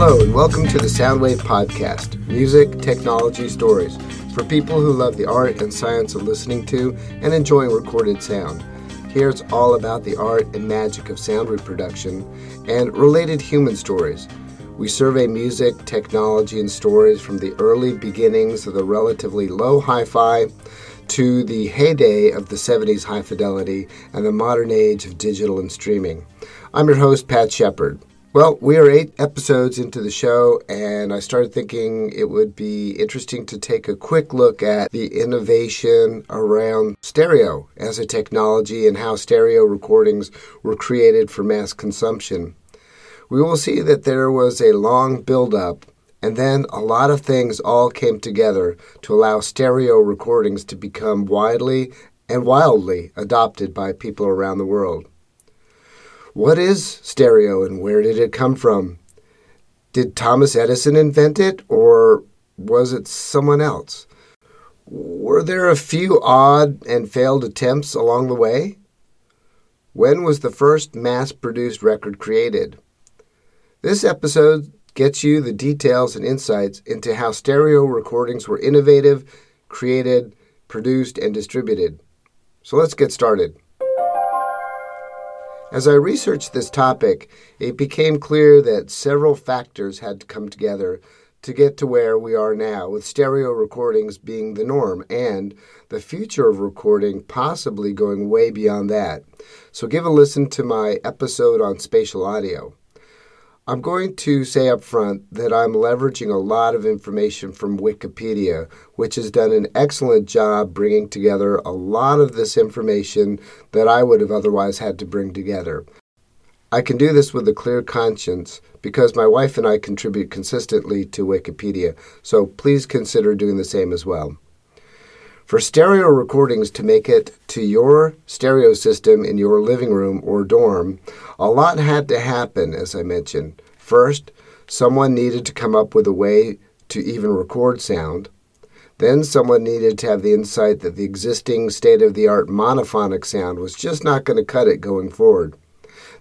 Hello, and welcome to the Soundwave Podcast music, technology, stories for people who love the art and science of listening to and enjoying recorded sound. Here it's all about the art and magic of sound reproduction and related human stories. We survey music, technology, and stories from the early beginnings of the relatively low hi fi to the heyday of the 70s high fidelity and the modern age of digital and streaming. I'm your host, Pat Shepard. Well, we are eight episodes into the show, and I started thinking it would be interesting to take a quick look at the innovation around stereo as a technology and how stereo recordings were created for mass consumption. We will see that there was a long build-up, and then a lot of things all came together to allow stereo recordings to become widely and wildly adopted by people around the world. What is stereo and where did it come from? Did Thomas Edison invent it or was it someone else? Were there a few odd and failed attempts along the way? When was the first mass produced record created? This episode gets you the details and insights into how stereo recordings were innovative, created, produced, and distributed. So let's get started. As I researched this topic, it became clear that several factors had to come together to get to where we are now, with stereo recordings being the norm and the future of recording possibly going way beyond that. So, give a listen to my episode on spatial audio. I'm going to say up front that I'm leveraging a lot of information from Wikipedia, which has done an excellent job bringing together a lot of this information that I would have otherwise had to bring together. I can do this with a clear conscience because my wife and I contribute consistently to Wikipedia, so please consider doing the same as well. For stereo recordings to make it to your stereo system in your living room or dorm, a lot had to happen, as I mentioned. First, someone needed to come up with a way to even record sound. Then, someone needed to have the insight that the existing state of the art monophonic sound was just not going to cut it going forward.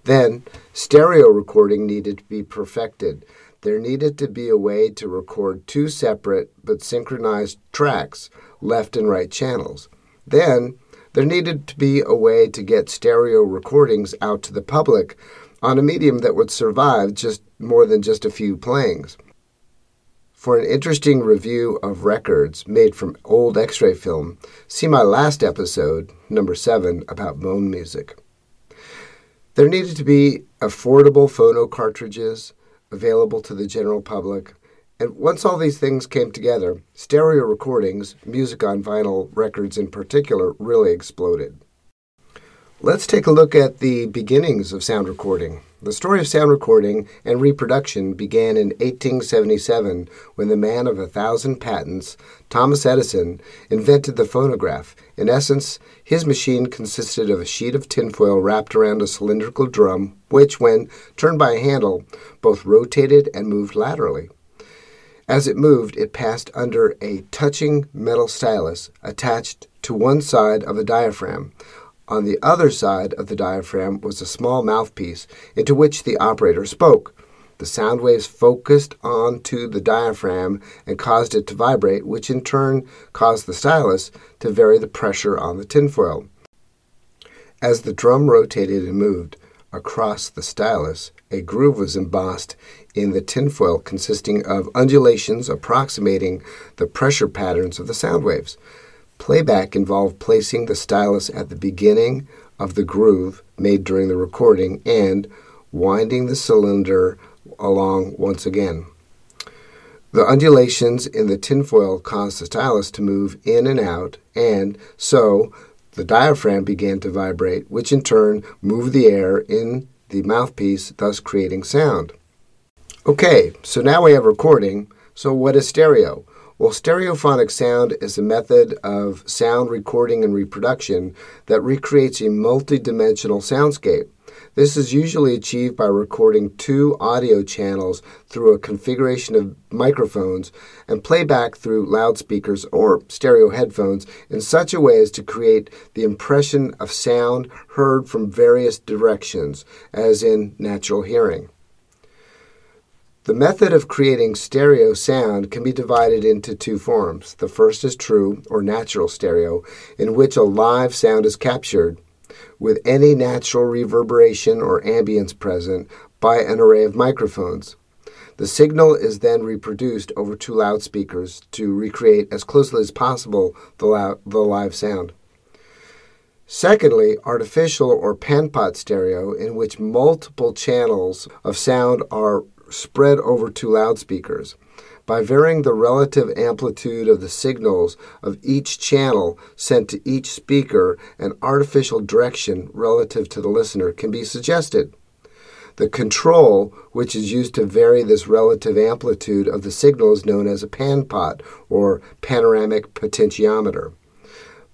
Then, stereo recording needed to be perfected. There needed to be a way to record two separate but synchronized tracks left and right channels. Then, there needed to be a way to get stereo recordings out to the public on a medium that would survive just more than just a few playings. For an interesting review of records made from old x ray film, see my last episode, number 7, about bone music. There needed to be affordable phono cartridges available to the general public and once all these things came together, stereo recordings, music on vinyl records in particular, really exploded. Let's take a look at the beginnings of sound recording. The story of sound recording and reproduction began in 1877 when the man of a thousand patents, Thomas Edison, invented the phonograph. In essence, his machine consisted of a sheet of tinfoil wrapped around a cylindrical drum, which, when turned by a handle, both rotated and moved laterally. As it moved, it passed under a touching metal stylus attached to one side of the diaphragm. On the other side of the diaphragm was a small mouthpiece into which the operator spoke. The sound waves focused onto the diaphragm and caused it to vibrate, which in turn caused the stylus to vary the pressure on the tinfoil. As the drum rotated and moved across the stylus, a groove was embossed in the tinfoil consisting of undulations approximating the pressure patterns of the sound waves. Playback involved placing the stylus at the beginning of the groove made during the recording and winding the cylinder along once again. The undulations in the tinfoil caused the stylus to move in and out, and so the diaphragm began to vibrate, which in turn moved the air in the mouthpiece, thus creating sound. Okay, so now we have recording. So, what is stereo? Well, stereophonic sound is a method of sound recording and reproduction that recreates a multidimensional soundscape. This is usually achieved by recording two audio channels through a configuration of microphones and playback through loudspeakers or stereo headphones in such a way as to create the impression of sound heard from various directions, as in natural hearing. The method of creating stereo sound can be divided into two forms. The first is true or natural stereo, in which a live sound is captured with any natural reverberation or ambience present by an array of microphones. The signal is then reproduced over two loudspeakers to recreate as closely as possible the, the live sound. Secondly, artificial or panpot stereo, in which multiple channels of sound are spread over two loudspeakers. By varying the relative amplitude of the signals of each channel sent to each speaker, an artificial direction relative to the listener can be suggested. The control, which is used to vary this relative amplitude of the signal, is known as a panpot or panoramic potentiometer.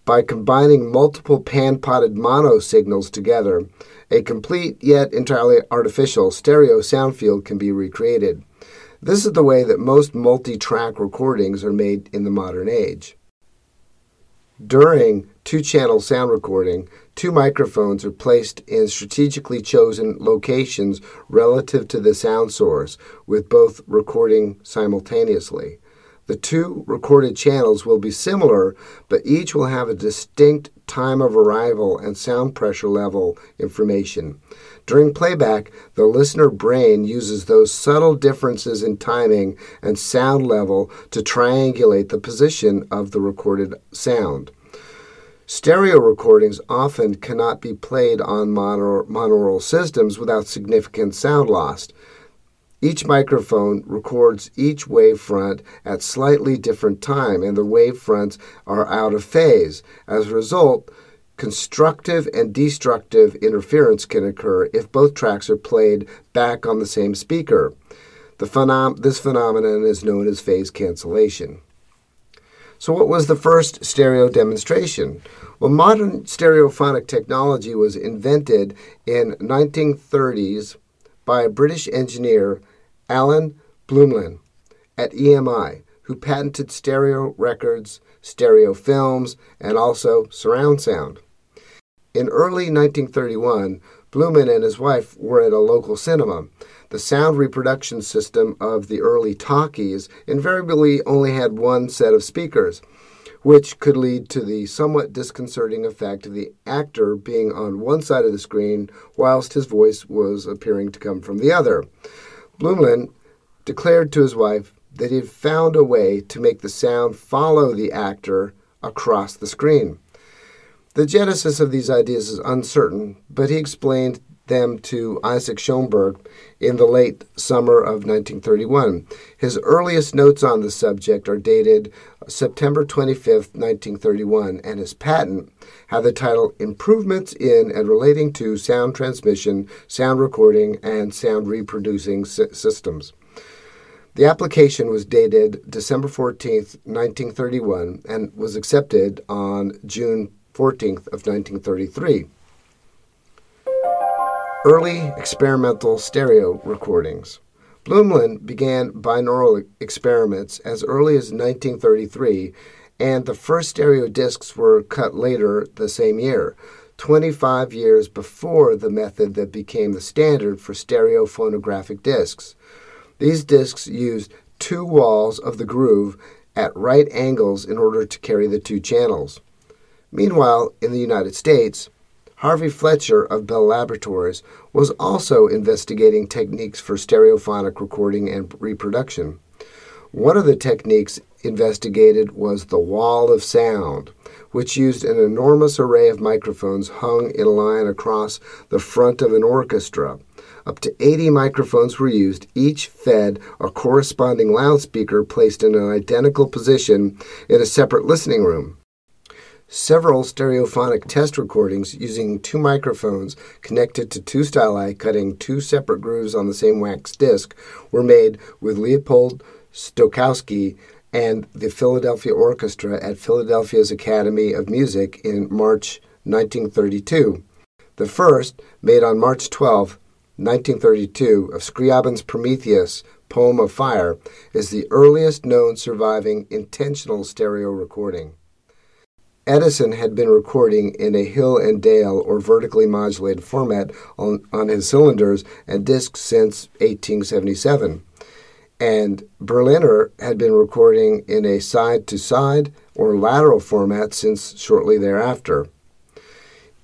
By combining multiple pan-potted mono signals together, a complete yet entirely artificial stereo sound field can be recreated. This is the way that most multi track recordings are made in the modern age. During two channel sound recording, two microphones are placed in strategically chosen locations relative to the sound source, with both recording simultaneously. The two recorded channels will be similar, but each will have a distinct time of arrival and sound pressure level information. During playback, the listener brain uses those subtle differences in timing and sound level to triangulate the position of the recorded sound. Stereo recordings often cannot be played on monaural systems without significant sound loss. Each microphone records each wavefront at slightly different time, and the wavefronts are out of phase. As a result, constructive and destructive interference can occur if both tracks are played back on the same speaker. The Phenom- this phenomenon is known as phase cancellation. So, what was the first stereo demonstration? Well, modern stereophonic technology was invented in 1930s by a British engineer Alan Blumlein at EMI, who patented stereo records, stereo films, and also surround sound. In early 1931, Blumlein and his wife were at a local cinema. The sound reproduction system of the early talkies invariably only had one set of speakers, which could lead to the somewhat disconcerting effect of the actor being on one side of the screen whilst his voice was appearing to come from the other. Blumlein declared to his wife that he had found a way to make the sound follow the actor across the screen. The genesis of these ideas is uncertain, but he explained them to Isaac Shoenberg in the late summer of 1931. His earliest notes on the subject are dated September 25, 1931, and his patent had the title Improvements in and Relating to Sound Transmission, Sound Recording, and Sound Reproducing Systems. The application was dated December 14, 1931, and was accepted on June 14th of 1933. Early experimental stereo recordings. Blumlein began binaural experiments as early as 1933, and the first stereo discs were cut later the same year, 25 years before the method that became the standard for stereo phonographic discs. These discs used two walls of the groove at right angles in order to carry the two channels. Meanwhile, in the United States, Harvey Fletcher of Bell Laboratories was also investigating techniques for stereophonic recording and reproduction. One of the techniques investigated was the wall of sound, which used an enormous array of microphones hung in a line across the front of an orchestra. Up to 80 microphones were used, each fed a corresponding loudspeaker placed in an identical position in a separate listening room. Several stereophonic test recordings using two microphones connected to two styli cutting two separate grooves on the same wax disc were made with Leopold Stokowski and the Philadelphia Orchestra at Philadelphia's Academy of Music in March 1932. The first, made on March 12, 1932, of Scriabin's Prometheus, Poem of Fire, is the earliest known surviving intentional stereo recording. Edison had been recording in a hill and dale or vertically modulated format on, on his cylinders and discs since 1877. and Berliner had been recording in a side to side or lateral format since shortly thereafter.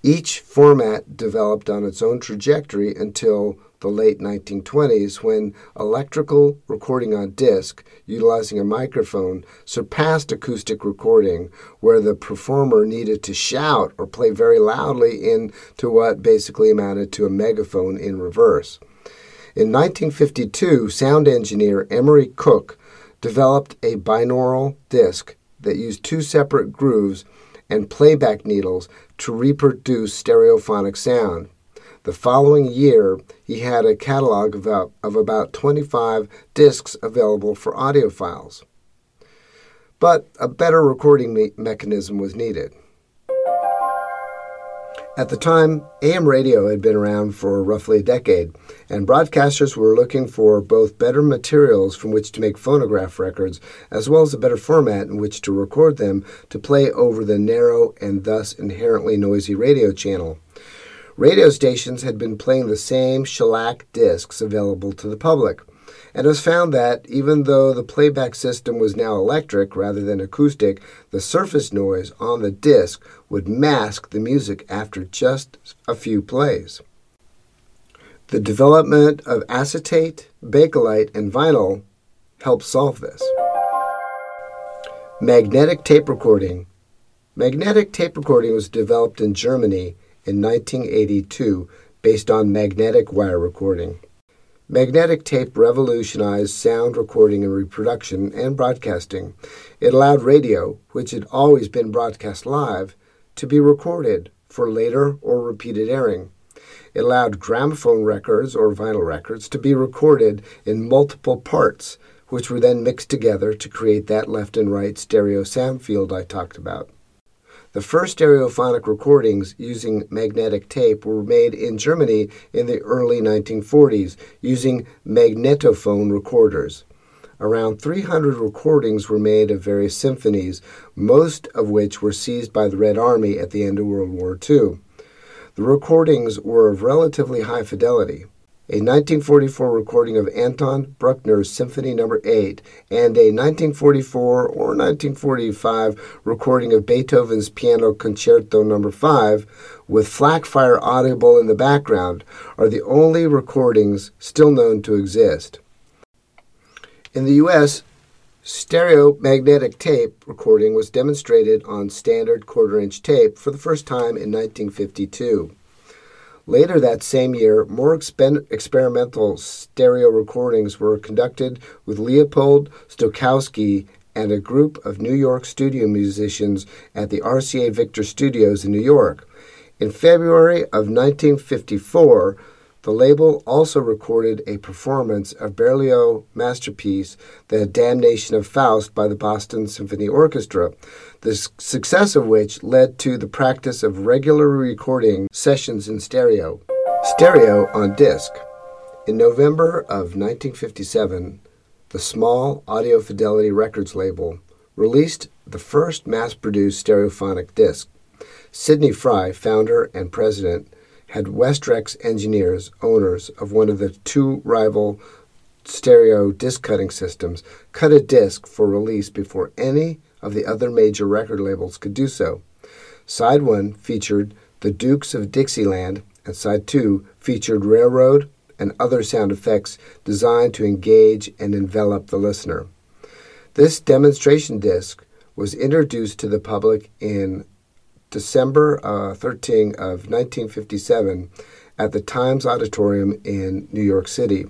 Each format developed on its own trajectory until the late 1920s when electrical recording on disc, utilizing a microphone, surpassed acoustic recording, where the performer needed to shout or play very loudly into what basically amounted to a megaphone in reverse. In 1952, sound engineer Emory Cook developed a binaural disc that used two separate grooves and playback needles to reproduce stereophonic sound. The following year, he had a catalog of about, of about 25 discs available for audiophiles. But a better recording me- mechanism was needed. At the time, AM radio had been around for roughly a decade, and broadcasters were looking for both better materials from which to make phonograph records, as well as a better format in which to record them to play over the narrow and thus inherently noisy radio channel. Radio stations had been playing the same shellac discs available to the public and it was found that even though the playback system was now electric rather than acoustic, the surface noise on the disc would mask the music after just a few plays. The development of acetate, bakelite, and vinyl helped solve this. Magnetic tape recording. Magnetic tape recording was developed in Germany in 1982 based on magnetic wire recording. Magnetic tape revolutionized sound recording and reproduction and broadcasting. It allowed radio, which had always been broadcast live, to be recorded for later or repeated airing. It allowed gramophone records or vinyl records to be recorded in multiple parts, which were then mixed together to create that left and right stereo sound field I talked about. The first stereophonic recordings using magnetic tape were made in Germany in the early 1940s using magnetophone recorders. Around 300 recordings were made of various symphonies, most of which were seized by the Red Army at the end of World War II. The recordings were of relatively high fidelity a 1944 recording of Anton Bruckner's Symphony No. 8, and a 1944 or 1945 recording of Beethoven's Piano Concerto No. 5 with flak fire audible in the background are the only recordings still known to exist. In the U.S., stereo magnetic tape recording was demonstrated on standard quarter inch tape for the first time in 1952. Later that same year, more expen- experimental stereo recordings were conducted with Leopold Stokowski and a group of New York studio musicians at the RCA Victor Studios in New York. In February of 1954, the label also recorded a performance of Berlioz' masterpiece, The Damnation of Faust, by the Boston Symphony Orchestra, the success of which led to the practice of regular recording sessions in stereo. Stereo on disc. In November of 1957, the small Audio Fidelity Records label released the first mass produced stereophonic disc. Sidney Frey, founder and president, had Westrex engineers, owners of one of the two rival stereo disc cutting systems, cut a disc for release before any of the other major record labels could do so. Side 1 featured the Dukes of Dixieland, and side 2 featured railroad and other sound effects designed to engage and envelop the listener. This demonstration disc was introduced to the public in December uh, 13 of 1957 at the Times Auditorium in New York City.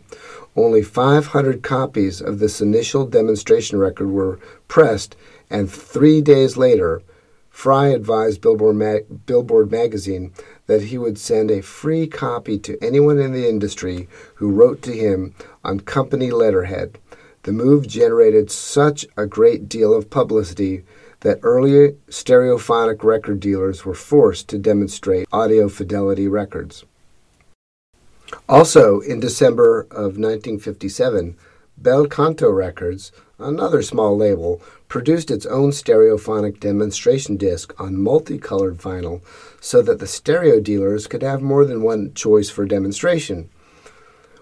Only 500 copies of this initial demonstration record were pressed, and three days later, Frey advised Billboard, Ma- Billboard magazine that he would send a free copy to anyone in the industry who wrote to him on company letterhead. The move generated such a great deal of publicity that early stereophonic record dealers were forced to demonstrate audio fidelity records. Also, in December of 1957, Bel Canto Records, another small label, produced its own stereophonic demonstration disc on multicolored vinyl so that the stereo dealers could have more than one choice for demonstration.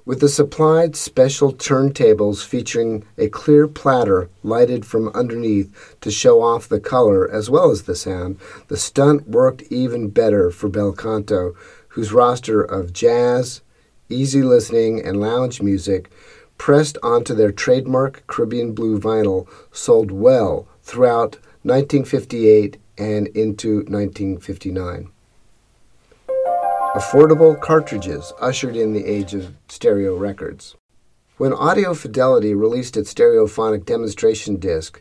With the supplied special turntables featuring a clear platter lighted from underneath to show off the color as well as the sound, the stunt worked even better for Bel Canto, whose roster of jazz, easy listening, and lounge music pressed onto their trademark Caribbean Blue vinyl sold well throughout 1958 and into 1959. Affordable cartridges ushered in the age of stereo records. When Audio Fidelity released its stereophonic demonstration disc,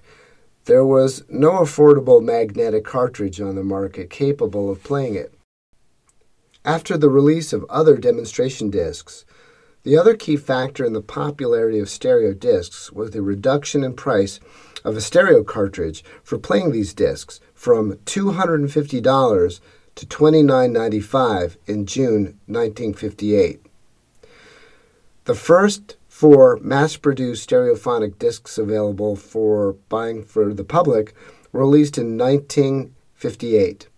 there was no affordable magnetic cartridge on the market capable of playing it. After the release of other demonstration discs, the other key factor in the popularity of stereo discs was the reduction in price of a stereo cartridge for playing these discs from $250 to $29.95 in June 1958. The first four mass produced stereophonic discs available for buying for the public were released in 1958.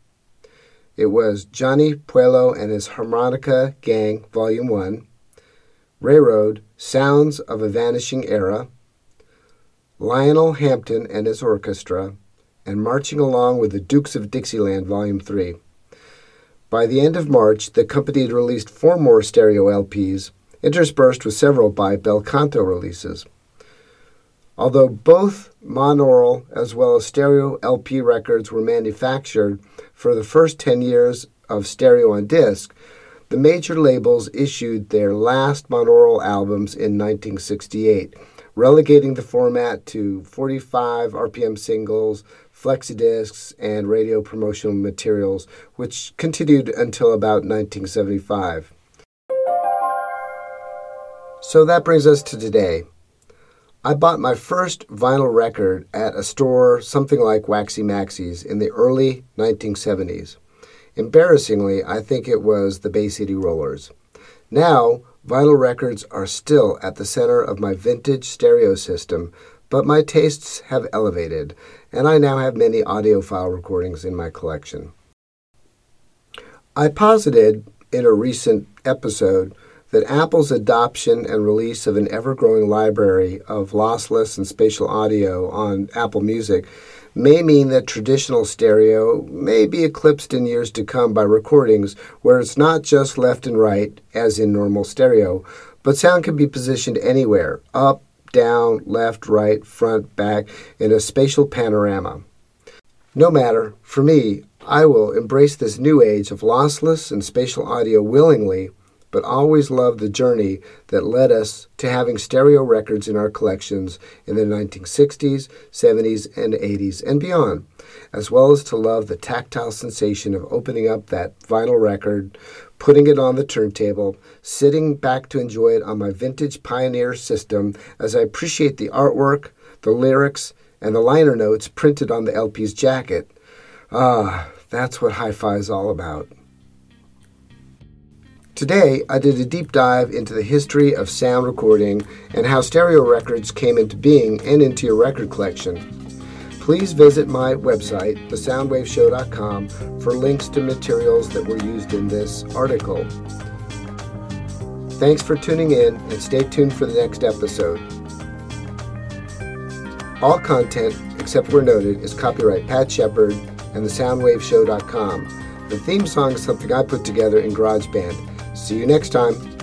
It was Johnny Puleo and his Harmonica Gang, Volume 1, Railroad, Sounds of a Vanishing Era, Lionel Hampton and his Orchestra, and Marching Along with the Dukes of Dixieland, Volume 3. By the end of March, the company had released four more stereo LPs, interspersed with several by Bel Canto releases. Although both monaural as well as stereo LP records were manufactured for the first 10 years of stereo on disc, the major labels issued their last monaural albums in 1968, relegating the format to 45 RPM singles, flexidiscs, and radio promotional materials, which continued until about 1975. So that brings us to today. I bought my first vinyl record at a store something like Waxie Maxie's in the early 1970s. Embarrassingly, I think it was the Bay City Rollers. Now, vinyl records are still at the center of my vintage stereo system, but my tastes have elevated, and I now have many audiophile recordings in my collection. I posited in a recent episode that Apple's adoption and release of an ever growing library of lossless and spatial audio on Apple Music may mean that traditional stereo may be eclipsed in years to come by recordings where it's not just left and right, as in normal stereo, but sound can be positioned anywhere up, down, left, right, front, back, in a spatial panorama. No matter, for me, I will embrace this new age of lossless and spatial audio willingly, but always love the journey that led us to having stereo records in our collections in the 1960s, 70s, and 80s and beyond, as well as to love the tactile sensation of opening up that vinyl record, putting it on the turntable, sitting back to enjoy it on my vintage Pioneer system as I appreciate the artwork, the lyrics, and the liner notes printed on the LP's jacket. Ah, that's what hi fi is all about. Today, I did a deep dive into the history of sound recording and how stereo records came into being and into your record collection please visit my website, thesoundwaveshow.com, for links to materials that were used in this article. Thanks for tuning in and stay tuned for the next episode. All content, except where noted, is copyright Pat Shepard and thesoundwaveshow.com. The theme song is something I put together in GarageBand. See you next time.